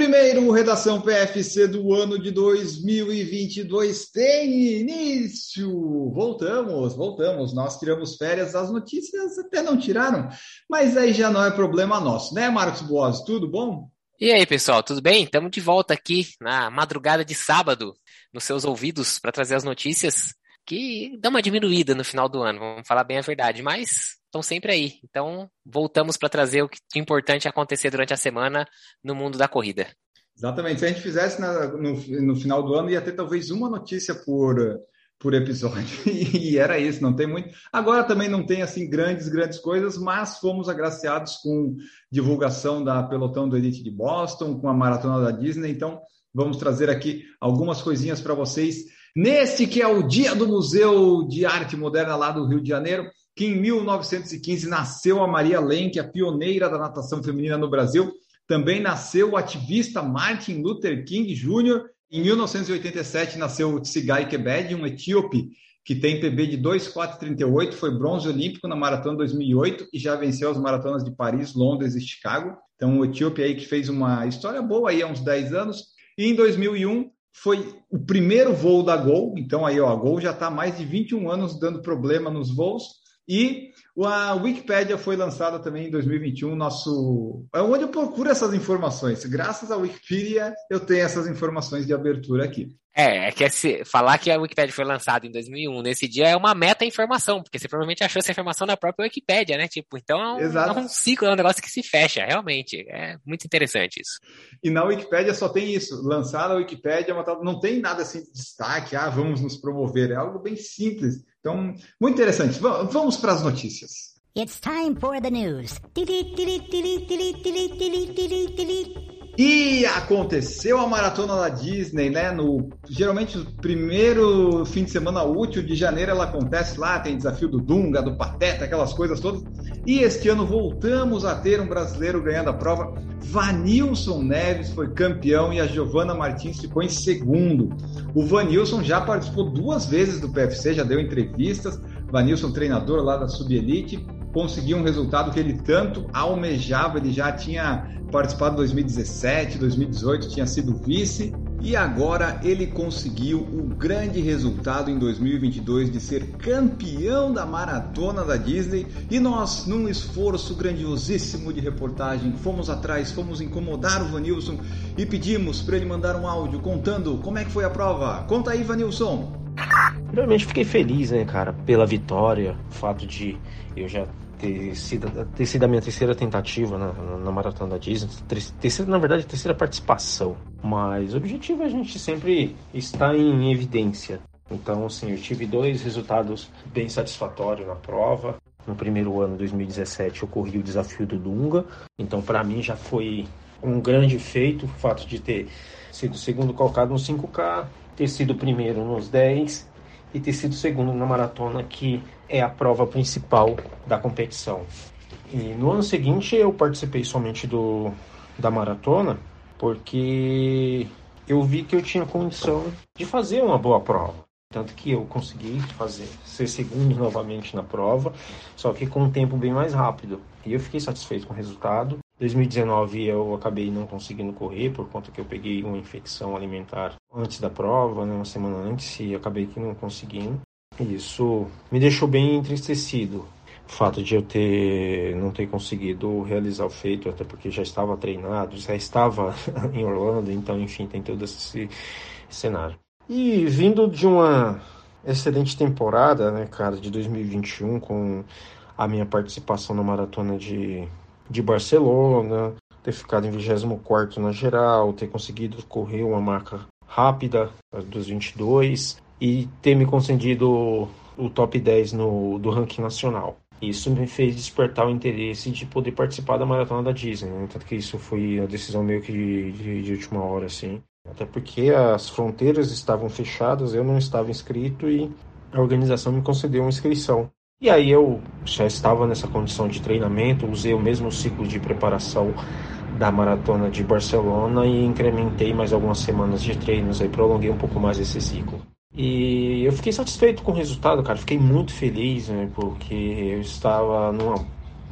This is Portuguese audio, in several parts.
Primeiro Redação PFC do ano de 2022 tem início. Voltamos, voltamos. Nós tiramos férias, as notícias até não tiraram, mas aí já não é problema nosso, né, Marcos Boas? Tudo bom? E aí, pessoal, tudo bem? Estamos de volta aqui na madrugada de sábado, nos seus ouvidos, para trazer as notícias que dão uma diminuída no final do ano, vamos falar bem a verdade, mas estão sempre aí. Então, voltamos para trazer o que de importante acontecer durante a semana no mundo da corrida. Exatamente. Se a gente fizesse na, no, no final do ano, ia ter talvez uma notícia por, por episódio. E era isso, não tem muito. Agora também não tem assim grandes, grandes coisas, mas fomos agraciados com divulgação da Pelotão do Elite de Boston, com a Maratona da Disney. Então, vamos trazer aqui algumas coisinhas para vocês neste que é o Dia do Museu de Arte Moderna lá do Rio de Janeiro, que em 1915 nasceu a Maria Lenk, a pioneira da natação feminina no Brasil. Também nasceu o ativista Martin Luther King Jr. Em 1987 nasceu o Tsigai Kebede, um etíope que tem PB de 2,438, foi bronze olímpico na maratona 2008 e já venceu as maratonas de Paris, Londres e Chicago. Então, o etíope aí que fez uma história boa aí há uns 10 anos. E em 2001 foi o primeiro voo da Gol, então aí ó, a Gol já está há mais de 21 anos dando problema nos voos, e a Wikipédia foi lançada também em 2021, nosso é onde eu procuro essas informações. Graças à Wikipedia eu tenho essas informações de abertura aqui. É, é que esse, falar que a Wikipedia foi lançada em 2001 nesse dia é uma meta-informação, porque você provavelmente achou essa informação na própria Wikipedia, né? Tipo, então é um, é um, ciclo, é um negócio que se fecha, realmente. É muito interessante isso. E na Wikipedia só tem isso, lançada a Wikipedia, não tem nada assim de destaque, ah, vamos nos promover, é algo bem simples. Então, muito interessante. Vamos para as notícias. It's time for the news. E aconteceu a maratona da Disney, né? No, geralmente, o primeiro fim de semana útil de janeiro ela acontece lá, tem desafio do Dunga, do Pateta, aquelas coisas todas. E este ano voltamos a ter um brasileiro ganhando a prova. Vanilson Neves foi campeão e a Giovana Martins ficou em segundo. O Vanilson já participou duas vezes do PFC, já deu entrevistas. Vanilson, treinador lá da Subelite, conseguiu um resultado que ele tanto almejava, ele já tinha participado em 2017, 2018, tinha sido vice e agora ele conseguiu o grande resultado em 2022 de ser campeão da maratona da Disney e nós, num esforço grandiosíssimo de reportagem, fomos atrás, fomos incomodar o Vanilson e pedimos para ele mandar um áudio contando como é que foi a prova. Conta aí, Vanilson. Primeiramente fiquei feliz, né, cara, pela vitória, o fato de eu já ter sido, ter sido a minha terceira tentativa na, na, na maratona da Disney, terceira, na verdade, terceira participação. Mas o objetivo é a gente sempre estar em evidência. Então, assim, eu tive dois resultados bem satisfatórios na prova. No primeiro ano, 2017, eu corri o desafio do Dunga. Então, para mim, já foi um grande feito o fato de ter sido segundo colocado no 5K, ter sido primeiro nos 10 e ter sido segundo na maratona, que é a prova principal da competição. E no ano seguinte eu participei somente do, da maratona, porque eu vi que eu tinha condição de fazer uma boa prova. Tanto que eu consegui fazer, ser segundo novamente na prova, só que com um tempo bem mais rápido. E eu fiquei satisfeito com o resultado. 2019 eu acabei não conseguindo correr por conta que eu peguei uma infecção alimentar antes da prova, né, uma semana antes, e acabei que não conseguindo. Isso me deixou bem entristecido. O fato de eu ter não ter conseguido realizar o feito, até porque já estava treinado, já estava em Orlando, então enfim, tem todo esse cenário. E vindo de uma excelente temporada, né, cara, de 2021 com a minha participação na maratona de, de Barcelona, ter ficado em 24 na geral, ter conseguido correr uma marca rápida dos 22, e ter me concedido o top 10 no, do ranking nacional. Isso me fez despertar o interesse de poder participar da maratona da Disney, né? tanto que isso foi a decisão meio que de, de, de, última hora, assim. Até porque as fronteiras estavam fechadas, eu não estava inscrito e a organização me concedeu uma inscrição. E aí eu já estava nessa condição de treinamento, usei o mesmo ciclo de preparação da maratona de Barcelona e incrementei mais algumas semanas de treinos, aí prolonguei um pouco mais esse ciclo. E eu fiquei satisfeito com o resultado, cara. Fiquei muito feliz, né, porque eu estava numa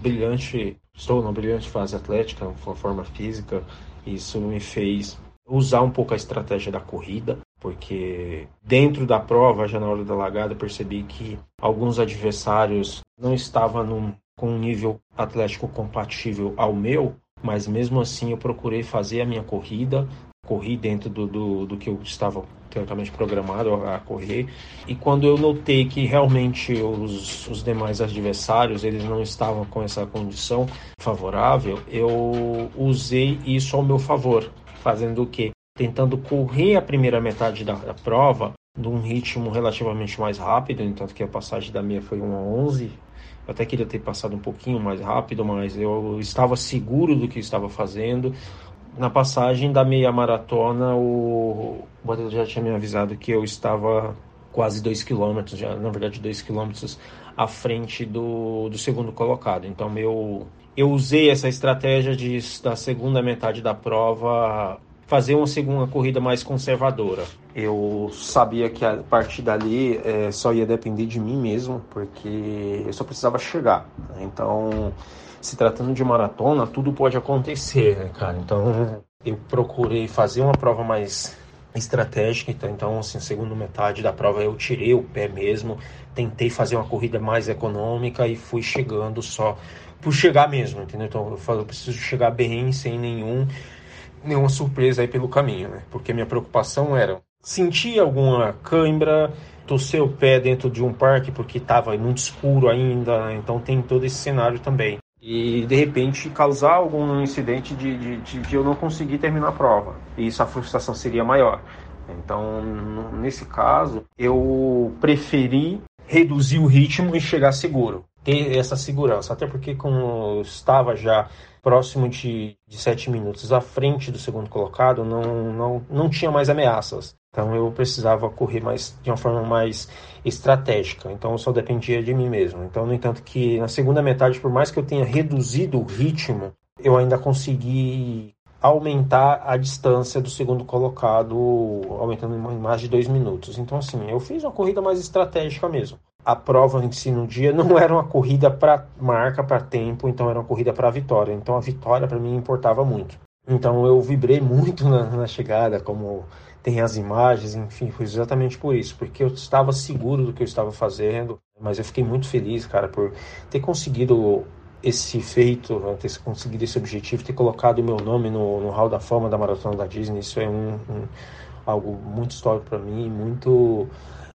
brilhante, estou numa brilhante fase atlética, uma forma física. Isso me fez usar um pouco a estratégia da corrida, porque dentro da prova, já na hora da largada, percebi que alguns adversários não estavam num, com um nível atlético compatível ao meu, mas mesmo assim eu procurei fazer a minha corrida, corri dentro do, do, do que eu estava teoricamente programado a correr. E quando eu notei que realmente os, os demais adversários eles não estavam com essa condição favorável, eu usei isso ao meu favor, fazendo o quê? Tentando correr a primeira metade da, prova num ritmo relativamente mais rápido, entanto que a passagem da meia foi 1 a 11. Eu até queria ter passado um pouquinho mais rápido, mas eu estava seguro do que estava fazendo na passagem da meia maratona, o Botelho já tinha me avisado que eu estava quase 2 km, já, na verdade 2 km à frente do, do segundo colocado. Então eu, eu usei essa estratégia de, da segunda metade da prova fazer uma segunda corrida mais conservadora. Eu sabia que a partir dali é, só ia depender de mim mesmo, porque eu só precisava chegar. Então se tratando de maratona, tudo pode acontecer, né, cara? Então, eu procurei fazer uma prova mais estratégica, então, então assim, segunda metade da prova eu tirei o pé mesmo, tentei fazer uma corrida mais econômica e fui chegando só por chegar mesmo, entendeu? Então, eu falo, eu preciso chegar bem, sem nenhum nenhuma surpresa aí pelo caminho, né? Porque minha preocupação era sentir alguma cãibra, torcer o pé dentro de um parque porque estava muito escuro ainda, então tem todo esse cenário também e de repente causar algum incidente de, de, de, de eu não conseguir terminar a prova. E isso a frustração seria maior. Então, nesse caso, eu preferi reduzir o ritmo e chegar seguro, ter essa segurança. Até porque, como eu estava já próximo de, de sete minutos à frente do segundo colocado, não, não, não tinha mais ameaças. Então eu precisava correr mais de uma forma mais estratégica. Então eu só dependia de mim mesmo. Então, no entanto, que na segunda metade, por mais que eu tenha reduzido o ritmo, eu ainda consegui aumentar a distância do segundo colocado, aumentando mais de dois minutos. Então, assim, eu fiz uma corrida mais estratégica mesmo. A prova em si no dia não era uma corrida para marca, para tempo, então era uma corrida para vitória. Então a vitória para mim importava muito. Então eu vibrei muito na, na chegada, como tem as imagens, enfim, foi exatamente por isso, porque eu estava seguro do que eu estava fazendo, mas eu fiquei muito feliz, cara, por ter conseguido esse feito, né, ter conseguido esse objetivo, ter colocado o meu nome no, no Hall da Fama da Maratona da Disney, isso é um, um algo muito histórico para mim, muito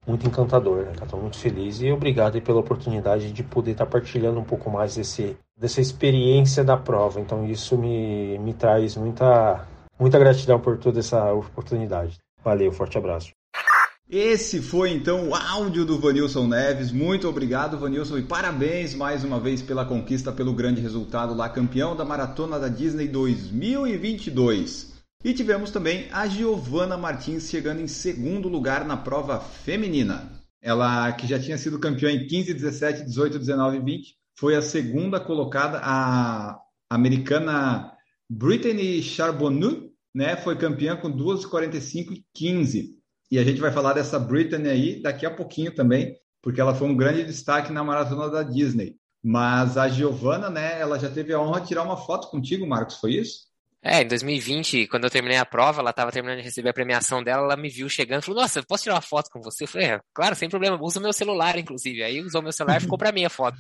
muito encantador, né, Estou muito feliz e obrigado pela oportunidade de poder estar partilhando um pouco mais desse, dessa experiência da prova. Então isso me, me traz muita Muita gratidão por toda essa oportunidade. Valeu, forte abraço. Esse foi então o áudio do Vanilson Neves. Muito obrigado, Vanilson, e parabéns mais uma vez pela conquista, pelo grande resultado lá, campeão da Maratona da Disney 2022. E tivemos também a Giovana Martins chegando em segundo lugar na prova feminina. Ela que já tinha sido campeã em 15, 17, 18, 19 e 20, foi a segunda colocada, a americana Brittany Charbonneau, né, foi campeã com 2,45 e 15. E a gente vai falar dessa Brittany aí daqui a pouquinho também, porque ela foi um grande destaque na maratona da Disney. Mas a Giovana, né, ela já teve a honra de tirar uma foto contigo, Marcos, foi isso? É, em 2020, quando eu terminei a prova, ela estava terminando de receber a premiação dela, ela me viu chegando e falou, nossa, posso tirar uma foto com você? Eu falei, é, claro, sem problema, usa o meu celular, inclusive. Aí usou meu celular e ficou para mim a foto.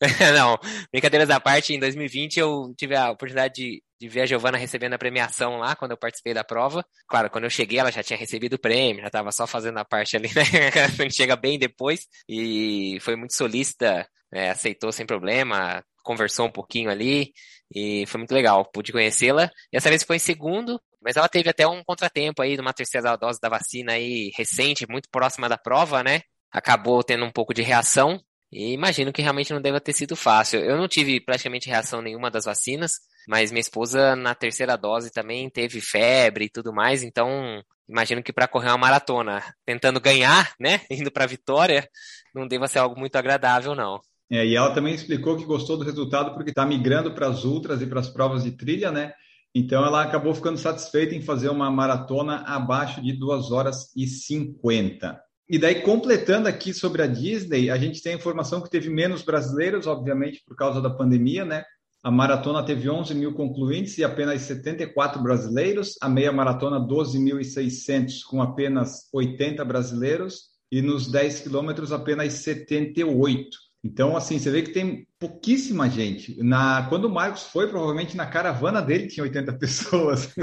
Não, brincadeiras à parte, em 2020 eu tive a oportunidade de, de ver a Giovana recebendo a premiação lá, quando eu participei da prova. Claro, quando eu cheguei, ela já tinha recebido o prêmio, já estava só fazendo a parte ali, né? Chega bem depois. E foi muito solícita, é, aceitou sem problema, conversou um pouquinho ali. E foi muito legal, pude conhecê-la. E essa vez foi em segundo, mas ela teve até um contratempo aí numa terceira dose da vacina aí recente, muito próxima da prova, né? Acabou tendo um pouco de reação. E imagino que realmente não deva ter sido fácil. Eu não tive praticamente reação nenhuma das vacinas, mas minha esposa na terceira dose também teve febre e tudo mais, então imagino que para correr uma maratona, tentando ganhar, né, indo para a vitória, não deva ser algo muito agradável, não. É, e ela também explicou que gostou do resultado porque está migrando para as ultras e para as provas de trilha, né? Então ela acabou ficando satisfeita em fazer uma maratona abaixo de 2 horas e 50. E daí, completando aqui sobre a Disney, a gente tem a informação que teve menos brasileiros, obviamente, por causa da pandemia, né? A maratona teve 11 mil concluintes e apenas 74 brasileiros. A meia maratona, 12.600, com apenas 80 brasileiros. E nos 10 quilômetros, apenas 78. Então, assim, você vê que tem pouquíssima gente. Na, quando o Marcos foi, provavelmente na caravana dele tinha 80 pessoas.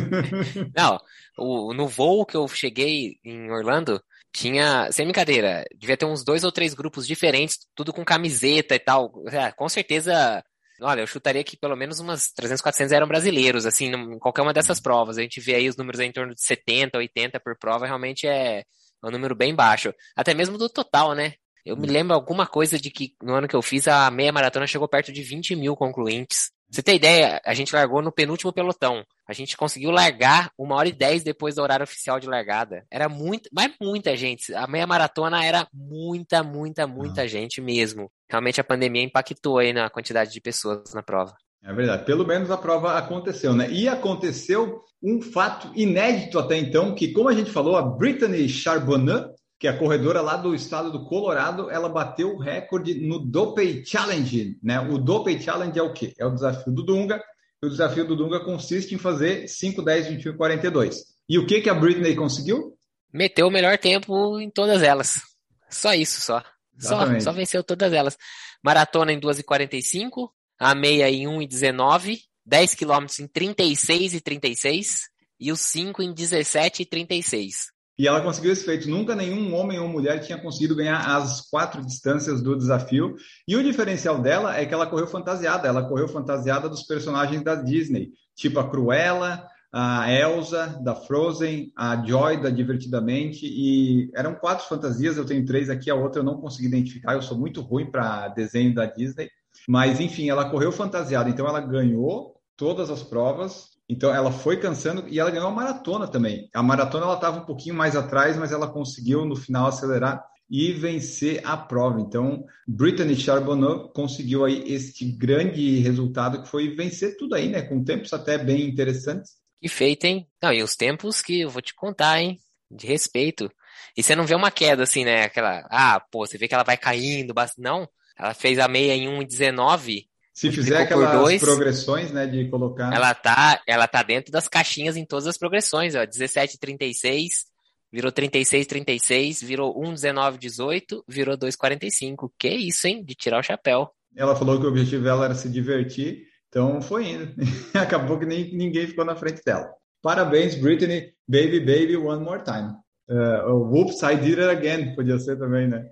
Não, o, no voo que eu cheguei em Orlando, tinha, sem brincadeira, devia ter uns dois ou três grupos diferentes, tudo com camiseta e tal. É, com certeza Olha, eu chutaria que pelo menos umas 300, 400 eram brasileiros, assim, em qualquer uma dessas provas. A gente vê aí os números em torno de 70, 80 por prova, realmente é um número bem baixo. Até mesmo do total, né? Eu me lembro alguma coisa de que no ano que eu fiz, a meia maratona chegou perto de 20 mil concluintes. Você tem ideia? A gente largou no penúltimo pelotão. A gente conseguiu largar uma hora e dez depois do horário oficial de largada. Era muito, mas muita gente. A meia maratona era muita, muita, muita ah. gente mesmo. Realmente a pandemia impactou aí na quantidade de pessoas na prova. É verdade. Pelo menos a prova aconteceu, né? E aconteceu um fato inédito até então, que como a gente falou, a Brittany Charbonnet, que a corredora lá do estado do Colorado, ela bateu o recorde no Dopey Challenge, né? O Dopey Challenge é o quê? É o desafio do Dunga. E o desafio do Dunga consiste em fazer 5, 10, 21 42. E o que que a Britney conseguiu? Meteu o melhor tempo em todas elas. Só isso, só. Só, só, venceu todas elas. Maratona em 2h45, a meia em 1h19, 10 km em 36 e 36 e os 5 em 17 e 36. E ela conseguiu esse feito. Nunca nenhum homem ou mulher tinha conseguido ganhar as quatro distâncias do desafio. E o diferencial dela é que ela correu fantasiada. Ela correu fantasiada dos personagens da Disney, tipo a Cruella, a Elsa da Frozen, a Joy da Divertidamente. E eram quatro fantasias. Eu tenho três aqui, a outra eu não consegui identificar. Eu sou muito ruim para desenho da Disney. Mas enfim, ela correu fantasiada. Então ela ganhou todas as provas então ela foi cansando e ela ganhou a maratona também. A maratona ela estava um pouquinho mais atrás, mas ela conseguiu no final acelerar e vencer a prova. Então, Brittany Charbonneau conseguiu aí este grande resultado que foi vencer tudo aí, né? Com tempos até bem interessantes. Que feito, hein? Não, e os tempos que eu vou te contar, hein? De respeito. E você não vê uma queda assim, né? Aquela, ah, pô, você vê que ela vai caindo, não. Ela fez a meia em 1,19 se fizer aquelas dois, progressões, né, de colocar. Ela tá, ela tá dentro das caixinhas em todas as progressões, ó, 17 36, virou 36 36, virou 1 19 18, virou 2 45. Que isso, hein? De tirar o chapéu. Ela falou que o objetivo dela era se divertir, então foi indo. Acabou que nem, ninguém ficou na frente dela. Parabéns, Brittany, baby, baby, one more time. Uh, whoops, I did it again, podia ser também, né?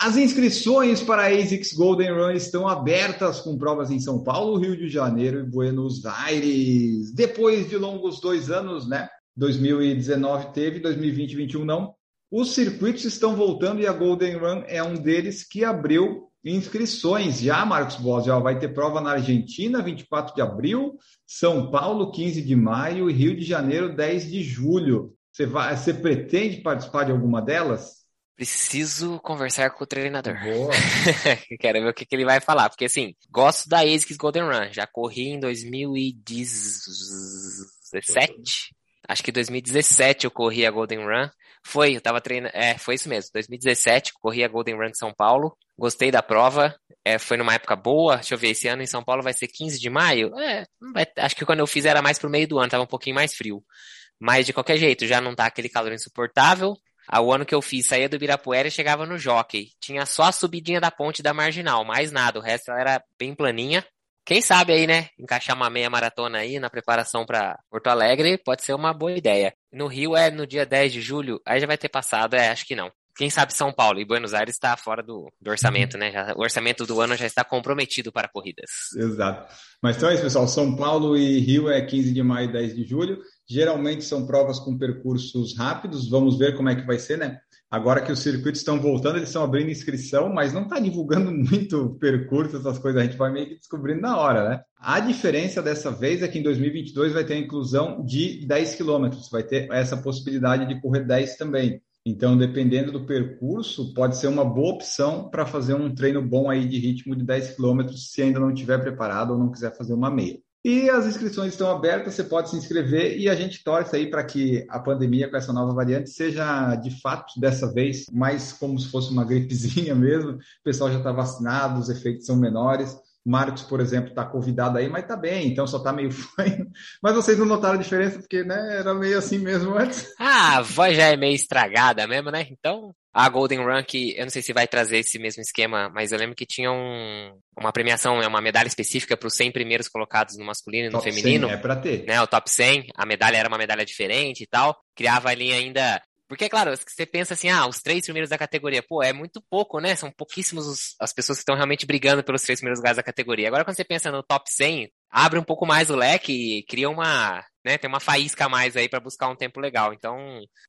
As inscrições para a ASICS Golden Run estão abertas com provas em São Paulo, Rio de Janeiro e Buenos Aires. Depois de longos dois anos, né? 2019 teve, 2020 e 2021 não. Os circuitos estão voltando e a Golden Run é um deles que abriu inscrições. Já, Marcos Boss, já vai ter prova na Argentina, 24 de abril, São Paulo, 15 de maio e Rio de Janeiro, 10 de julho. Você, vai, você pretende participar de alguma delas? Preciso conversar com o treinador. Quero ver o que, que, ele vai falar. Porque, assim, gosto da ASICS Golden Run. Já corri em 2017. Acho que 2017 eu corri a Golden Run. Foi, eu tava treinando. É, foi isso mesmo. 2017, corri a Golden Run de São Paulo. Gostei da prova. É, foi numa época boa. Deixa eu ver, esse ano em São Paulo vai ser 15 de maio. É, acho que quando eu fiz era mais pro meio do ano, tava um pouquinho mais frio. Mas de qualquer jeito, já não tá aquele calor insuportável. O ano que eu fiz, saía do Ibirapuera e chegava no Jockey. Tinha só a subidinha da ponte da Marginal, mais nada. O resto era bem planinha. Quem sabe aí, né? Encaixar uma meia maratona aí na preparação para Porto Alegre pode ser uma boa ideia. No Rio é no dia 10 de julho, aí já vai ter passado, é, acho que não. Quem sabe São Paulo e Buenos Aires está fora do, do orçamento, né? Já, o orçamento do ano já está comprometido para corridas. Exato. Mas então é isso, pessoal. São Paulo e Rio é 15 de maio e 10 de julho. Geralmente são provas com percursos rápidos, vamos ver como é que vai ser, né? Agora que os circuitos estão voltando, eles estão abrindo inscrição, mas não está divulgando muito percurso, essas coisas, a gente vai meio que descobrindo na hora, né? A diferença dessa vez é que em 2022 vai ter a inclusão de 10 quilômetros, vai ter essa possibilidade de correr 10 também. Então, dependendo do percurso, pode ser uma boa opção para fazer um treino bom aí de ritmo de 10 quilômetros, se ainda não estiver preparado ou não quiser fazer uma meia. E as inscrições estão abertas, você pode se inscrever e a gente torce aí para que a pandemia com essa nova variante seja de fato dessa vez mais como se fosse uma gripezinha mesmo. O pessoal já está vacinado, os efeitos são menores. Marcos, por exemplo, está convidado aí, mas está bem, então só está meio fanho. Mas vocês não notaram a diferença, porque né, era meio assim mesmo antes. Ah, a voz já é meio estragada mesmo, né? Então, a Golden Run, que eu não sei se vai trazer esse mesmo esquema, mas eu lembro que tinha um, uma premiação, uma medalha específica para os 100 primeiros colocados no masculino e no feminino. 100, é para ter. Né, o top 100, a medalha era uma medalha diferente e tal. Criava ali ainda porque, claro, você pensa assim, ah, os três primeiros da categoria, pô, é muito pouco, né? São pouquíssimos os, as pessoas que estão realmente brigando pelos três primeiros lugares da categoria. Agora, quando você pensa no top 100, abre um pouco mais o leque e cria uma, né, tem uma faísca a mais aí para buscar um tempo legal. Então,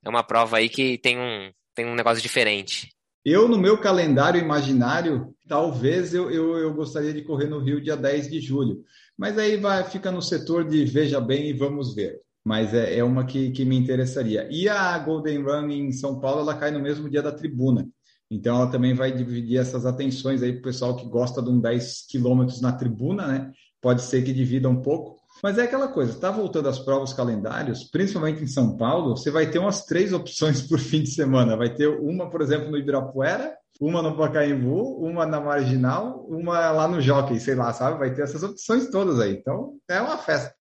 é uma prova aí que tem um, tem um negócio diferente. Eu, no meu calendário imaginário, talvez eu, eu, eu gostaria de correr no Rio dia 10 de julho. Mas aí vai, fica no setor de veja bem e vamos ver mas é, é uma que, que me interessaria. E a Golden Run em São Paulo, ela cai no mesmo dia da tribuna. Então, ela também vai dividir essas atenções aí para o pessoal que gosta de um 10 quilômetros na tribuna, né? Pode ser que divida um pouco. Mas é aquela coisa, está voltando às provas calendários, principalmente em São Paulo, você vai ter umas três opções por fim de semana. Vai ter uma, por exemplo, no Ibirapuera, uma no Pacaembu, uma na Marginal, uma lá no Jockey, sei lá, sabe? Vai ter essas opções todas aí. Então, é uma festa.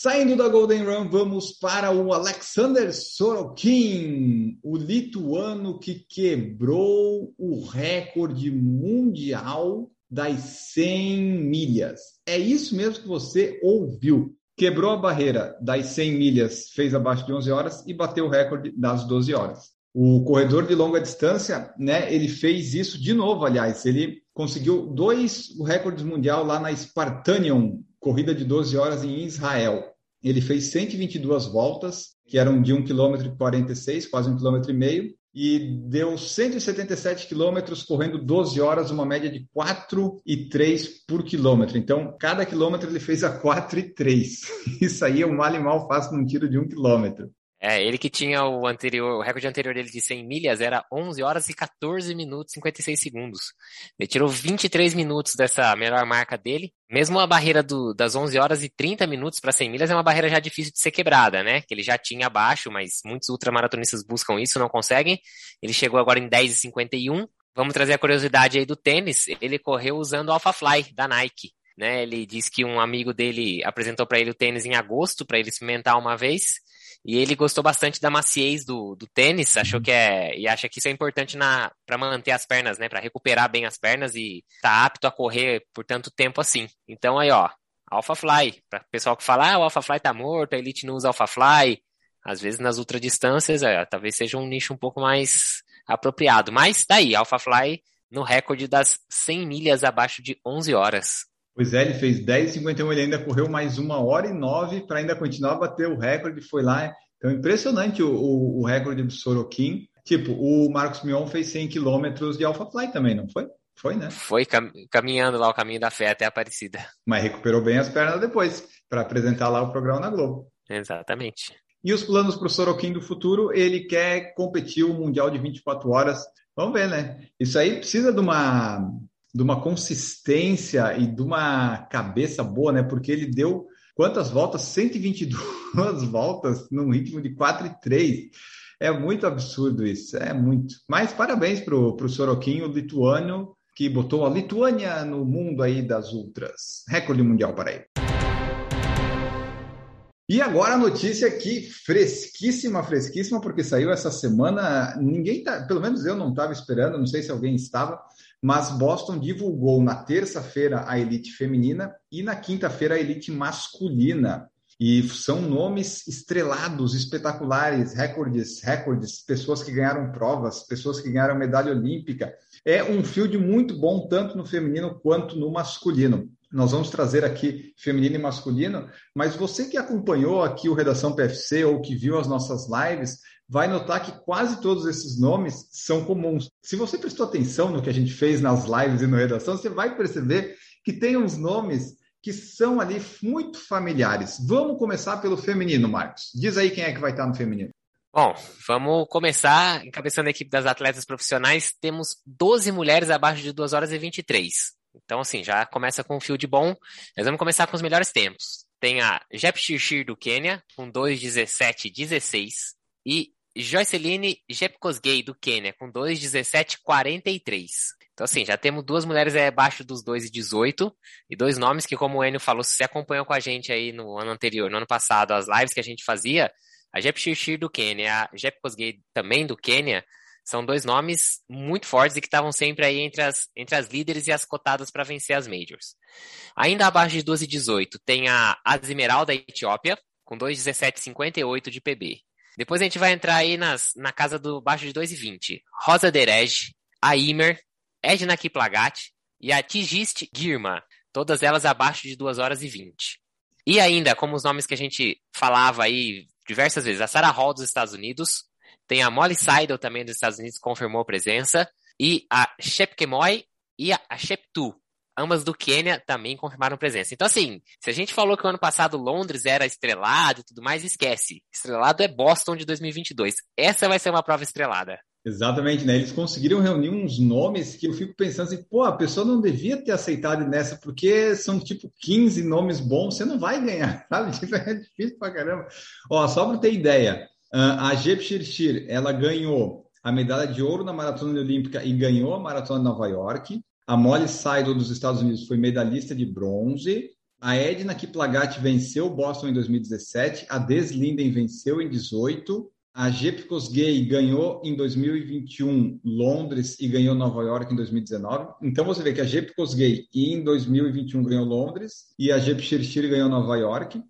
Saindo da Golden Run, vamos para o Alexander Sorokin, o lituano que quebrou o recorde mundial das 100 milhas. É isso mesmo que você ouviu. Quebrou a barreira das 100 milhas, fez abaixo de 11 horas e bateu o recorde das 12 horas. O corredor de longa distância, né, ele fez isso de novo, aliás, ele conseguiu dois recordes mundial lá na Spartanium, corrida de 12 horas em Israel. Ele fez 122 voltas, que eram de 1 km e 46, quase 1 km e meio, e deu 177 quilômetros correndo 12 horas, uma média de 4 e 3 por quilômetro. Então, cada quilômetro ele fez a 4 e 3. Isso aí é um mal e mal fácil num tiro de 1 quilômetro. É, ele que tinha o anterior, o recorde anterior dele de 100 milhas era 11 horas e 14 minutos e 56 segundos. Ele tirou 23 minutos dessa melhor marca dele. Mesmo a barreira do, das 11 horas e 30 minutos para 100 milhas é uma barreira já difícil de ser quebrada, né? Que ele já tinha abaixo, mas muitos ultramaratonistas buscam isso, não conseguem. Ele chegou agora em 10 e 51. Vamos trazer a curiosidade aí do tênis. Ele correu usando o Alpha Fly da Nike. Né, ele disse que um amigo dele apresentou para ele o tênis em agosto para ele experimentar uma vez e ele gostou bastante da maciez do, do tênis, achou que é. E acha que isso é importante para manter as pernas, né? Para recuperar bem as pernas e tá apto a correr por tanto tempo assim. Então aí, ó, Alpha Fly. Para pessoal que fala, ah, o Alpha Fly tá morto, a Elite não usa Alpha Fly. Às vezes nas ultradistâncias, é, talvez seja um nicho um pouco mais apropriado. Mas tá aí, Alpha Fly no recorde das 100 milhas abaixo de 11 horas. Pois é, ele fez 10,51, ele ainda correu mais uma hora e nove para ainda continuar a bater o recorde, foi lá. Então, impressionante o, o, o recorde do Sorokin. Tipo, o Marcos Mion fez 100 quilômetros de AlphaFly também, não foi? Foi, né? Foi cam caminhando lá o caminho da fé até a Aparecida. Mas recuperou bem as pernas depois, para apresentar lá o programa na Globo. Exatamente. E os planos para o Sorokin do futuro? Ele quer competir o Mundial de 24 horas. Vamos ver, né? Isso aí precisa de uma de uma consistência e de uma cabeça boa, né? Porque ele deu quantas voltas? 122 voltas num ritmo de 4 e 3. É muito absurdo isso, é muito. Mas parabéns para o Soroquinho lituano, que botou a Lituânia no mundo aí das ultras. Recorde mundial para ele. E agora a notícia aqui, fresquíssima, fresquíssima, porque saiu essa semana. Ninguém tá, pelo menos eu não estava esperando, não sei se alguém estava mas Boston divulgou na terça-feira a elite feminina e na quinta-feira a elite masculina. E são nomes estrelados, espetaculares, recordes, recordes, pessoas que ganharam provas, pessoas que ganharam medalha olímpica. É um field muito bom, tanto no feminino quanto no masculino. nós vamos trazer aqui feminino e masculino, mas você que acompanhou aqui o Redação PFC ou que viu as nossas lives, vai notar que quase todos esses nomes são comuns. Se você prestou atenção no que a gente fez nas lives e no Redação, você vai perceber que tem uns nomes que são ali muito familiares. Vamos começar pelo feminino, Marcos. Diz aí quem é que vai estar no feminino. Bom, vamos começar encabeçando a equipe das atletas profissionais. Temos 12 mulheres abaixo de 2 horas e 23. Então, assim, já começa com um fio de bom. Nós vamos começar com os melhores tempos. Tem a Jep Shirshir do Quênia, com 2,17,16. E Joyceline Jepkosgei do Quênia, com 2,17,43. Então, assim, já temos duas mulheres abaixo dos 2,18 e dois nomes que, como o Enio falou, se você acompanhou com a gente aí no ano anterior, no ano passado, as lives que a gente fazia, a Jep do Quênia, a Jep também do Quênia, são dois nomes muito fortes e que estavam sempre aí entre as, entre as líderes e as cotadas para vencer as majors. Ainda abaixo de 12 e 18 tem a Azimeral da Etiópia, com 2,17,58 de PB. Depois a gente vai entrar aí nas, na casa do baixo de 2,20. Rosa Derej, a Imer, Edna Kiplagat e a Tigist Girma, todas elas abaixo de 2 horas e 20. E ainda, como os nomes que a gente falava aí diversas vezes, a Sarah Hall dos Estados Unidos, tem a Molly Seidel também dos Estados Unidos, confirmou presença. E a Shepkemoy e a Sheptu, ambas do Quênia, também confirmaram presença. Então, assim, se a gente falou que o ano passado Londres era estrelado e tudo mais, esquece. Estrelado é Boston de 2022. Essa vai ser uma prova estrelada. Exatamente, né? Eles conseguiram reunir uns nomes que eu fico pensando assim, pô, a pessoa não devia ter aceitado nessa, porque são tipo 15 nomes bons, você não vai ganhar, sabe? É difícil pra caramba. Ó, só pra ter ideia, ah, a Jep Shirshir, ela ganhou a medalha de ouro na maratona olímpica e ganhou a maratona de Nova York. A Molly Seidel dos Estados Unidos foi medalhista de bronze. A Edna Kiplagat venceu Boston em 2017. A Des Linden venceu em 18. A Jep Kosgei ganhou em 2021 Londres e ganhou Nova York em 2019. Então você vê que a Jep Kosgei em 2021 ganhou Londres e a Jep Shirshir ganhou Nova York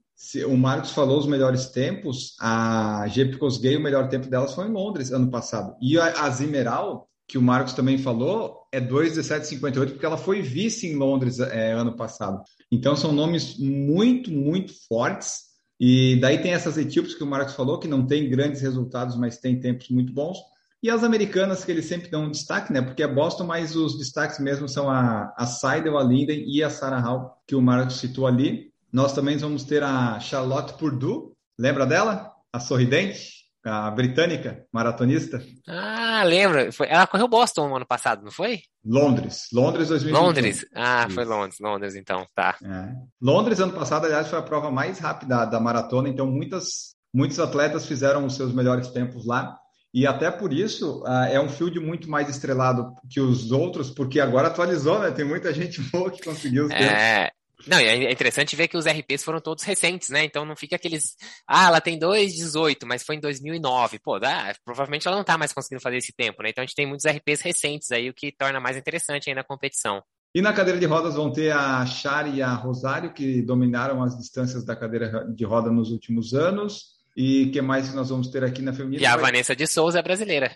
o Marcos falou os melhores tempos, a Gepicos Gay, o melhor tempo delas foi em Londres ano passado. E a, a Zimeral, que o Marcos também falou, é 2,1758, porque ela foi vice em Londres é, ano passado. Então são nomes muito, muito fortes. E daí tem essas etíopes que o Marcos falou, que não tem grandes resultados, mas tem tempos muito bons. E as americanas, que eles sempre dão um destaque, né? Porque é Boston, mas os destaques mesmo são a, a Seidel, a Linden e a Sarah Hall, que o Marcos citou ali. Nós também vamos ter a Charlotte Purdue, lembra dela? A sorridente, a britânica, maratonista. Ah, lembro. Ela correu Boston no ano passado, não foi? Londres, Londres 2021. Londres, ah, Isso. foi Londres, Londres então, tá. É. Londres ano passado, aliás, foi a prova mais rápida da maratona, então muitas, muitos atletas fizeram os seus melhores tempos lá. E até por isso uh, é um field muito mais estrelado que os outros, porque agora atualizou, né? Tem muita gente boa que conseguiu os tempos. Não, é interessante ver que os RPs foram todos recentes, né? Então não fica aqueles. Ah, ela tem 2,18, mas foi em 2009. Pô, dá, provavelmente ela não tá mais conseguindo fazer esse tempo, né? Então a gente tem muitos RPs recentes aí, o que torna mais interessante ainda a competição. E na cadeira de rodas vão ter a Char e a Rosário, que dominaram as distâncias da cadeira de roda nos últimos anos. E que mais que nós vamos ter aqui na feminina? E a Vanessa de Souza é brasileira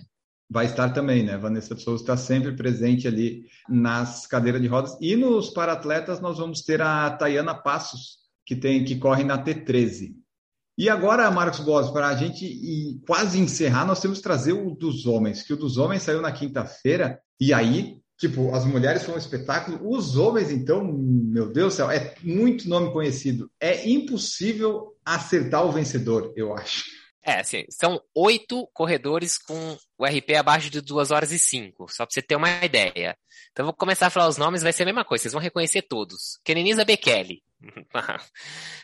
vai estar também, né? Vanessa Souza está sempre presente ali nas cadeiras de rodas. E nos paratletas nós vamos ter a Tayana Passos, que tem que corre na T13. E agora, Marcos Boas, para a gente quase encerrar, nós temos que trazer o dos homens, que o dos homens saiu na quinta-feira, e aí, tipo, as mulheres foram um espetáculo, os homens, então, meu Deus do céu, é muito nome conhecido. É impossível acertar o vencedor, eu acho. É, assim, são oito corredores com o RP abaixo de 2 horas e 5, só para você ter uma ideia. Então, vou começar a falar os nomes, vai ser a mesma coisa, vocês vão reconhecer todos. Kenenisa Bekele.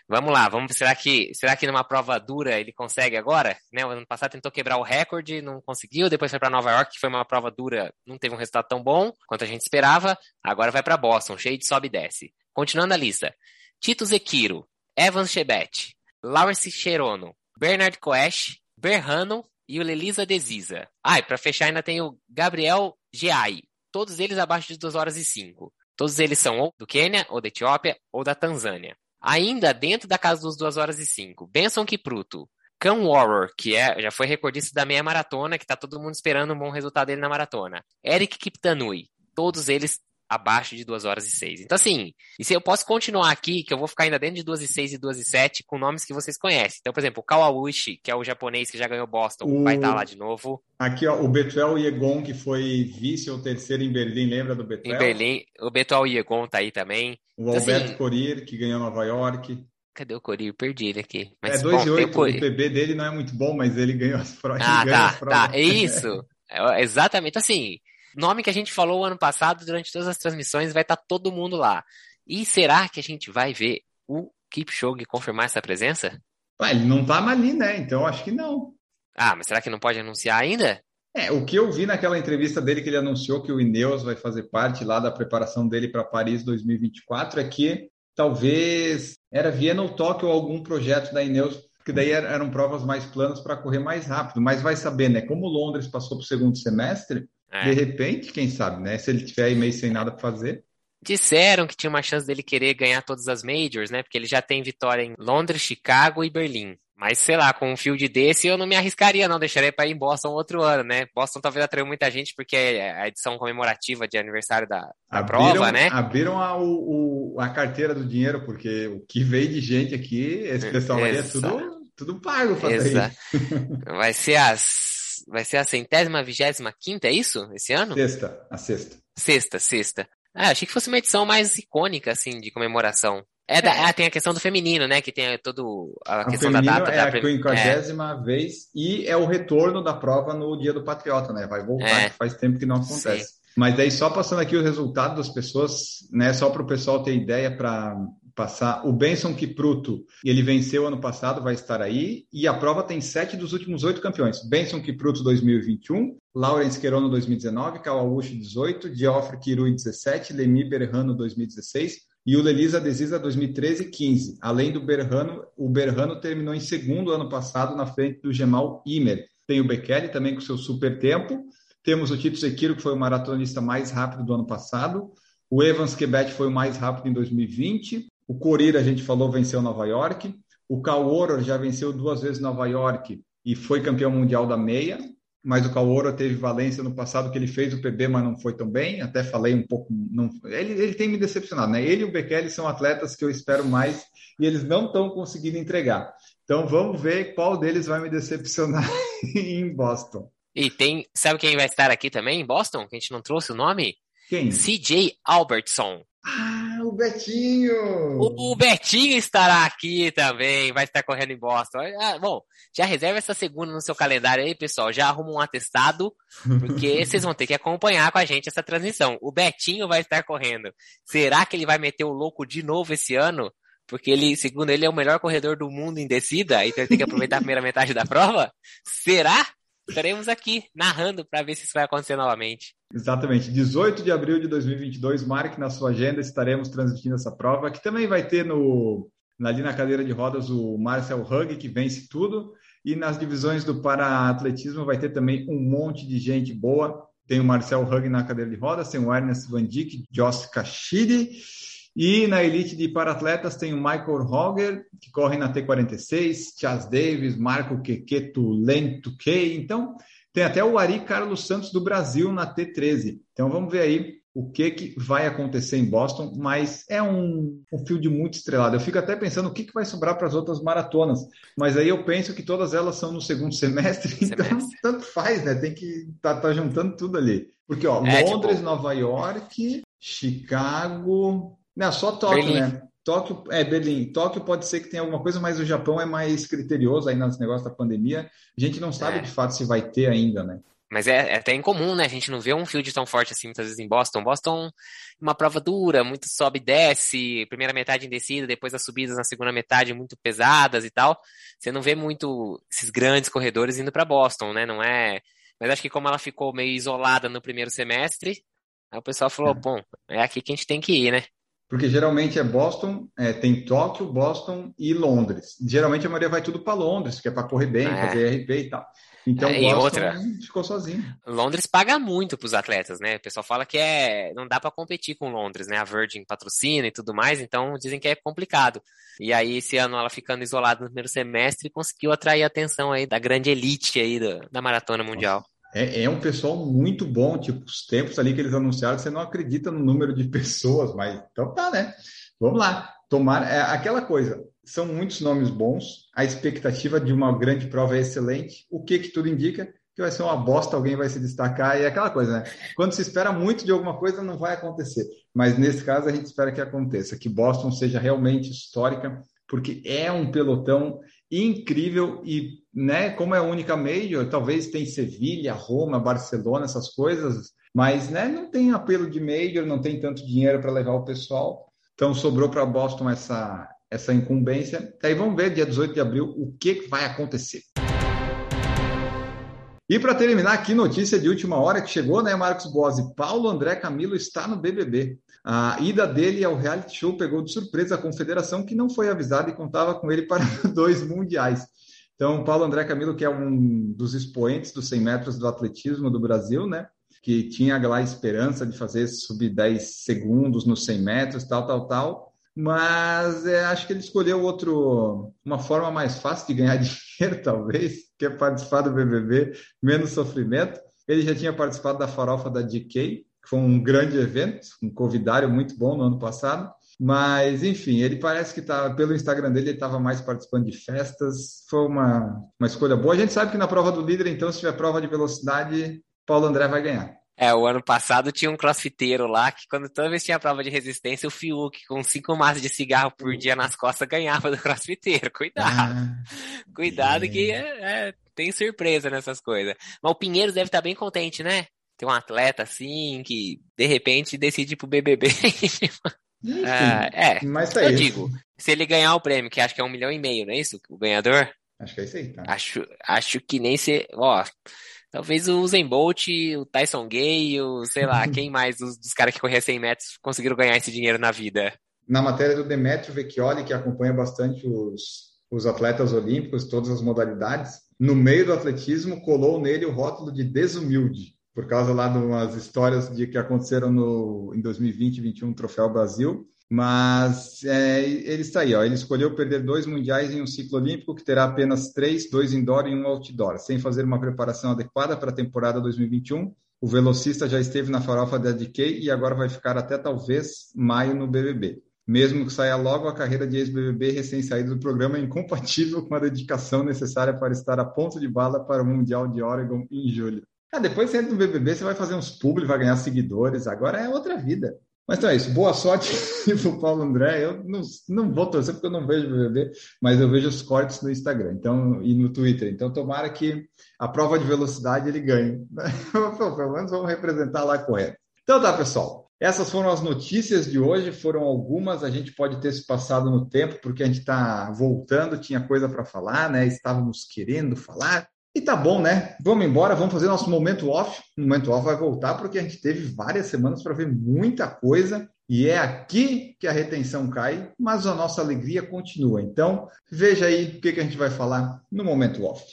vamos lá, vamos, será que, será que numa prova dura ele consegue agora? Né, o ano passado tentou quebrar o recorde, não conseguiu, depois foi para Nova York, que foi uma prova dura, não teve um resultado tão bom quanto a gente esperava, agora vai para Boston, cheio de sobe e desce. Continuando a lista, Tito Zekiro, Evans Chebet, Lawrence Cherono, Bernard Coesh, Berrano e o Lelisa Desisa. Ah, e fechar ainda tem o Gabriel Geai. Todos eles abaixo de 2 horas e 5. Todos eles são ou do Quênia, ou da Etiópia, ou da Tanzânia. Ainda dentro da casa dos 2 horas e 5, Benson Kipruto, Cam Warrior, que é, já foi recordista da meia maratona, que está todo mundo esperando um bom resultado dele na maratona. Eric Kiptanui. Todos eles abaixo de 2 horas e 6. Então, assim, e se eu posso continuar aqui, que eu vou ficar ainda dentro de 2 e 6 e 2 e 7 com nomes que vocês conhecem. Então, por exemplo, o Kawauchi, que é o japonês que já ganhou Boston, o... vai estar tá lá de novo. Aqui, ó, o Betuel Yegon, que foi vice ou terceiro em Berlim, lembra do Betuel? Em Berlim, o Betuel Yegon tá aí também. O então, Alberto assim, Corir, que ganhou Nova York. Cadê o Corir? Perdi ele aqui. Mas, é 2 e 8, o, o PB dele não é muito bom, mas ele ganhou as provas. Ah, tá, tá, é isso. É, exatamente, assim, nome que a gente falou ano passado durante todas as transmissões, vai estar tá todo mundo lá. E será que a gente vai ver o Kipchoge confirmar essa presença? Ué, ele não tá ali, né? Então acho que não. Ah, mas será que não pode anunciar ainda? É, o que eu vi naquela entrevista dele que ele anunciou que o Ineos vai fazer parte lá da preparação dele para Paris 2024 é que talvez era Viena ou Tóquio ou algum projeto da Ineos, que daí eram provas mais planas para correr mais rápido, mas vai saber, né? Como Londres passou para o segundo semestre, é. De repente, quem sabe, né? Se ele tiver aí meio sem nada para fazer. Disseram que tinha uma chance dele querer ganhar todas as majors, né? Porque ele já tem vitória em Londres, Chicago e Berlim. Mas sei lá, com um field desse eu não me arriscaria, não. Deixaria para ir em Boston outro ano, né? Boston talvez atraiu muita gente porque é a edição comemorativa de aniversário da, da abriram, prova, né? Abriram a, o, a carteira do dinheiro, porque o que veio de gente aqui, esse pessoal aí é tudo, tudo pago Exato. Vai ser as vai ser a centésima, vigésima quinta, é isso? Esse ano? Sexta, a sexta. Sexta, sexta. Ah, achei que fosse uma edição mais icônica, assim, de comemoração. É, da, é. Ah, tem a questão do feminino, né? Que tem todo a, a questão da data. É da a quinquagésima é. vez e é o retorno da prova no Dia do Patriota, né? Vai voltar, é. que faz tempo que não acontece. Sim. Mas aí só passando aqui o resultado das pessoas, né? Só para o pessoal ter ideia para passar. O Benson Kipruto, ele venceu ano passado, vai estar aí. E a prova tem sete dos últimos oito campeões. Benson Kipruto 2021, Lawrence Querono 2019, Kawauchi 18, Geoffrey Kirui 17, Lemi Berrano 2016 e o Lelisa Desisa 2013 e 15. Além do Berrano, o Berrano terminou em segundo ano passado na frente do Gemal Imer. Tem o Bekele também com seu super tempo. Temos o Tito Sekiro, que foi o maratonista mais rápido do ano passado. O Evans Quebec foi o mais rápido em 2020. O Corir, a gente falou, venceu Nova York. O Kaoro já venceu duas vezes Nova York e foi campeão mundial da meia. Mas o Kaoro teve Valência no passado que ele fez o PB, mas não foi tão bem. Até falei um pouco. Não, ele, ele tem me decepcionado, né? Ele e o Bekele são atletas que eu espero mais e eles não estão conseguindo entregar. Então vamos ver qual deles vai me decepcionar em Boston. E tem, sabe quem vai estar aqui também em Boston? Que a gente não trouxe o nome? Quem? CJ Albertson. Ah, Betinho! O, o, Betinho estará aqui também, vai estar correndo em Boston. Ah, bom, já reserva essa segunda no seu calendário aí, pessoal. Já arruma um atestado, porque vocês vão ter que acompanhar com a gente essa transmissão. O Betinho vai estar correndo. Será que ele vai meter o louco de novo esse ano? Porque ele, segundo ele, é o melhor corredor do mundo em descida, então ele tem que aproveitar a primeira metade da prova? Será? Estaremos aqui narrando para ver se isso vai acontecer novamente. Exatamente. 18 de abril de 2022, marque na sua agenda, estaremos transmitindo essa prova, que também vai ter no, ali na cadeira de rodas o Marcel Hug, que vence tudo, e nas divisões do para-atletismo vai ter também um monte de gente boa. Tem o Marcel Hug na cadeira de rodas, tem o Ernest Van Dijk, Joss Kashidi, e na elite de para-atletas tem o Michael Roger, que corre na T46, Chas Davis, Marco Quequeto Lento K. Então, tem até o Ari Carlos Santos do Brasil na T13. Então, vamos ver aí o que, que vai acontecer em Boston, mas é um, um field muito estrelado. Eu fico até pensando o que, que vai sobrar para as outras maratonas, mas aí eu penso que todas elas são no segundo semestre, então semestre. tanto faz, né? Tem que tá, tá juntando tudo ali. Porque, ó, é, Londres, tipo... Nova York, Chicago, não, só Tóquio, Berlim. né? Tóquio, é, Berlim. Tóquio pode ser que tenha alguma coisa, mas o Japão é mais criterioso aí nos negócios da pandemia. A gente não sabe é. de fato se vai ter ainda, né? Mas é, é, até incomum, né? A gente não vê um field tão forte assim muitas vezes em Boston. Boston, uma prova dura, muito sobe e desce, primeira metade em descida, depois as subidas na segunda metade muito pesadas e tal. Você não vê muito esses grandes corredores indo para Boston, né? Não é. Mas acho que como ela ficou meio isolada no primeiro semestre, aí o pessoal falou, é. bom, é aqui que a gente tem que ir, né? Porque geralmente é Boston, é, tem Tóquio, Boston e Londres. Geralmente a maioria vai tudo para Londres, que é para correr bem, é. fazer RP e tal. Então é, Boston outra, ficou sozinho. Londres paga muito para os atletas, né? O pessoal fala que é não dá para competir com Londres, né? A Virgin patrocina e tudo mais, então dizem que é complicado. E aí esse ano ela ficando isolada no primeiro semestre conseguiu atrair a atenção aí da grande elite aí da, da maratona mundial. É, é, um pessoal muito bom, tipo, os tempos ali que eles anunciaram, você não acredita no número de pessoas, mas então tá, né? Vamos lá. Tomar é, aquela coisa. São muitos nomes bons. A expectativa de uma grande prova é excelente. O que que tudo indica? Que vai ser uma bosta, alguém vai se destacar e é aquela coisa, né? Quando se espera muito de alguma coisa, não vai acontecer. Mas nesse caso, a gente espera que aconteça, que Boston seja realmente histórica, porque é um pelotão incrível e, né, como é a única major, talvez tem Sevilha, Roma, Barcelona, essas coisas, mas, né, não tem apelo de major, não tem tanto dinheiro para levar o pessoal. Então sobrou para Boston essa essa incumbência. Aí vamos ver dia 18 de abril o que vai acontecer. E para terminar aqui, notícia de última hora que chegou, né, Marcos Bose? Paulo André Camilo está no BBB. A ida dele ao reality show pegou de surpresa a confederação, que não foi avisada e contava com ele para dois mundiais. Então, Paulo André Camilo, que é um dos expoentes dos 100 metros do atletismo do Brasil, né? Que tinha lá a esperança de fazer sub 10 segundos nos 100 metros, tal, tal, tal. Mas é, acho que ele escolheu outro, uma forma mais fácil de ganhar dinheiro, talvez, que é participar do BBB, menos sofrimento. Ele já tinha participado da farofa da DK, que foi um grande evento, um convidário muito bom no ano passado. Mas, enfim, ele parece que tá, pelo Instagram dele, ele estava mais participando de festas. Foi uma, uma escolha boa. A gente sabe que na prova do líder, então, se tiver prova de velocidade, Paulo André vai ganhar. É, o ano passado tinha um crossfiteiro lá que quando toda vez tinha prova de resistência, o Fiuk com cinco massas de cigarro por dia nas costas ganhava do crossfiteiro. Cuidado. Ah, Cuidado é. que é, é, tem surpresa nessas coisas. Mas o Pinheiros deve estar bem contente, né? Tem um atleta assim que de repente decide ir pro BBB. ah, é, mas tá eu isso. digo, se ele ganhar o prêmio, que acho que é um milhão e meio, não é isso? O ganhador? Acho que é isso aí, tá? Acho, acho que nem se. Ó, talvez o Usain Bolt, o Tyson Gay, o, sei lá, quem mais dos, dos caras que corriam 100 metros conseguiram ganhar esse dinheiro na vida? Na matéria do Demetrio Vecchioli, que acompanha bastante os, os atletas olímpicos, todas as modalidades, no meio do atletismo colou nele o rótulo de desumilde por causa lá de umas histórias de que aconteceram no, em 2020 e 2021 Troféu Brasil. Mas é, ele está aí, ó. ele escolheu perder dois mundiais em um ciclo olímpico que terá apenas três, dois indoor e um outdoor, sem fazer uma preparação adequada para a temporada 2021. O velocista já esteve na farofa da DK e agora vai ficar até talvez maio no BBB. Mesmo que saia logo, a carreira de ex-BBB recém-saído do programa é incompatível com a dedicação necessária para estar a ponto de bala para o Mundial de Oregon em julho. Ah, depois você entra no BBB, você vai fazer uns publi, vai ganhar seguidores. Agora é outra vida. Mas então é isso. Boa sorte para o Paulo André. Eu não, não vou torcer porque eu não vejo BBB, mas eu vejo os cortes no Instagram então, e no Twitter. Então, tomara que a prova de velocidade ele ganhe. Pelo menos vamos representar lá correto. Então tá, pessoal. Essas foram as notícias de hoje, foram algumas. A gente pode ter se passado no tempo, porque a gente está voltando, tinha coisa para falar, né? Estávamos querendo falar. E tá bom, né? Vamos embora, vamos fazer nosso momento off. O momento off vai voltar porque a gente teve várias semanas para ver muita coisa e é aqui que a retenção cai, mas a nossa alegria continua. Então, veja aí o que, que a gente vai falar no momento off.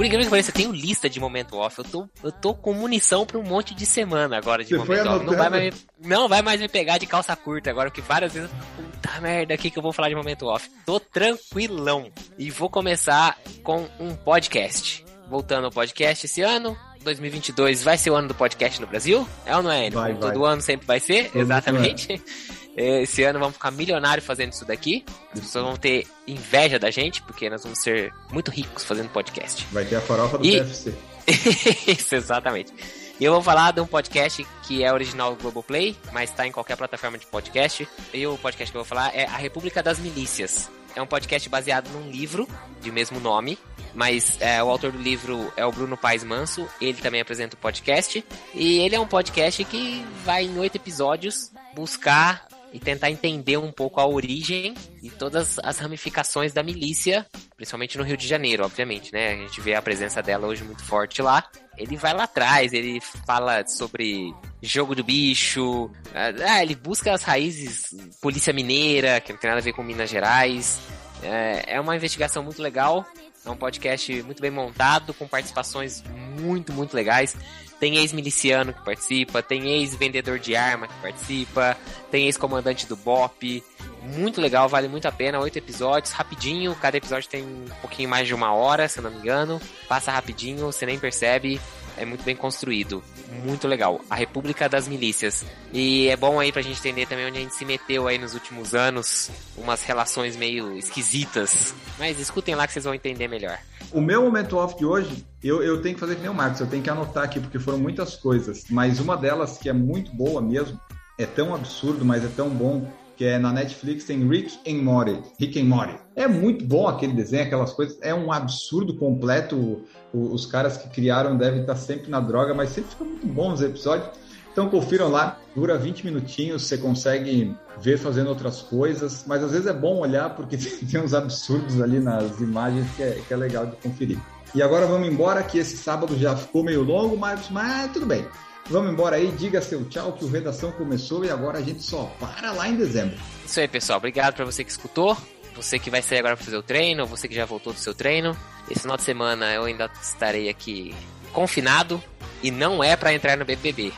Por incrível que pareça, eu tenho lista de momento off. Eu tô, eu tô com munição pra um monte de semana agora de Você momento off. Não vai, mais, não vai mais me pegar de calça curta agora, porque várias vezes. Puta merda, aqui que eu vou falar de momento off. Tô tranquilão. E vou começar com um podcast. Voltando ao podcast esse ano, 2022 vai ser o ano do podcast no Brasil? É ou não é? Vai, Todo vai. ano sempre vai ser, Todo exatamente. Esse ano vamos ficar milionários fazendo isso daqui. As pessoas vão ter inveja da gente, porque nós vamos ser muito ricos fazendo podcast. Vai ter a farofa do e... PFC. isso, exatamente. E eu vou falar de um podcast que é original do Globoplay, mas está em qualquer plataforma de podcast. E o podcast que eu vou falar é A República das Milícias. É um podcast baseado num livro de mesmo nome, mas é, o autor do livro é o Bruno Paes Manso. Ele também apresenta o podcast. E ele é um podcast que vai em oito episódios buscar e tentar entender um pouco a origem e todas as ramificações da milícia, principalmente no Rio de Janeiro, obviamente, né? A gente vê a presença dela hoje muito forte lá. Ele vai lá atrás, ele fala sobre jogo do bicho, ah, ele busca as raízes polícia mineira, que não tem nada a ver com Minas Gerais. É, é uma investigação muito legal, é um podcast muito bem montado, com participações muito, muito legais. Tem ex-miliciano que participa, tem ex-vendedor de arma que participa, tem ex-comandante do BOP. Muito legal, vale muito a pena. Oito episódios, rapidinho. Cada episódio tem um pouquinho mais de uma hora, se eu não me engano. Passa rapidinho, você nem percebe é muito bem construído. Muito legal. A República das Milícias. E é bom aí pra gente entender também onde a gente se meteu aí nos últimos anos. Umas relações meio esquisitas. Mas escutem lá que vocês vão entender melhor. O meu momento off de hoje, eu, eu tenho que fazer que nem o Marcos, eu tenho que anotar aqui, porque foram muitas coisas. Mas uma delas que é muito boa mesmo, é tão absurdo, mas é tão bom, que é na Netflix tem Rick and Morty. Rick and Morty. É muito bom aquele desenho, aquelas coisas. É um absurdo completo. Os caras que criaram devem estar sempre na droga, mas sempre fica muito bom os episódios. Então confiram lá, dura 20 minutinhos, você consegue ver fazendo outras coisas, mas às vezes é bom olhar porque tem uns absurdos ali nas imagens que é, que é legal de conferir. E agora vamos embora, que esse sábado já ficou meio longo, mas, mas tudo bem. Vamos embora aí, diga seu tchau que o Redação começou e agora a gente só para lá em dezembro. Isso aí, pessoal. Obrigado para você que escutou. Você que vai sair agora para fazer o treino, você que já voltou do seu treino. Esse final de semana eu ainda estarei aqui confinado e não é para entrar no BBB.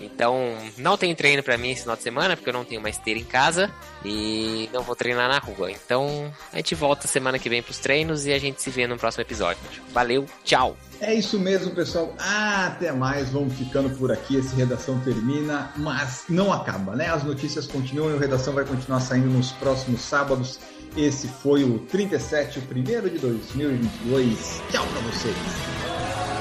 Então, não tem treino para mim esse final de semana, porque eu não tenho mais esteira em casa e não vou treinar na rua. Então, a gente volta semana que vem pros treinos e a gente se vê no próximo episódio. Valeu, tchau! É isso mesmo, pessoal. até mais. Vamos ficando por aqui. Esse redação termina, mas não acaba, né? As notícias continuam e o redação vai continuar saindo nos próximos sábados. Esse foi o 37, o primeiro de 2022. Tchau pra vocês!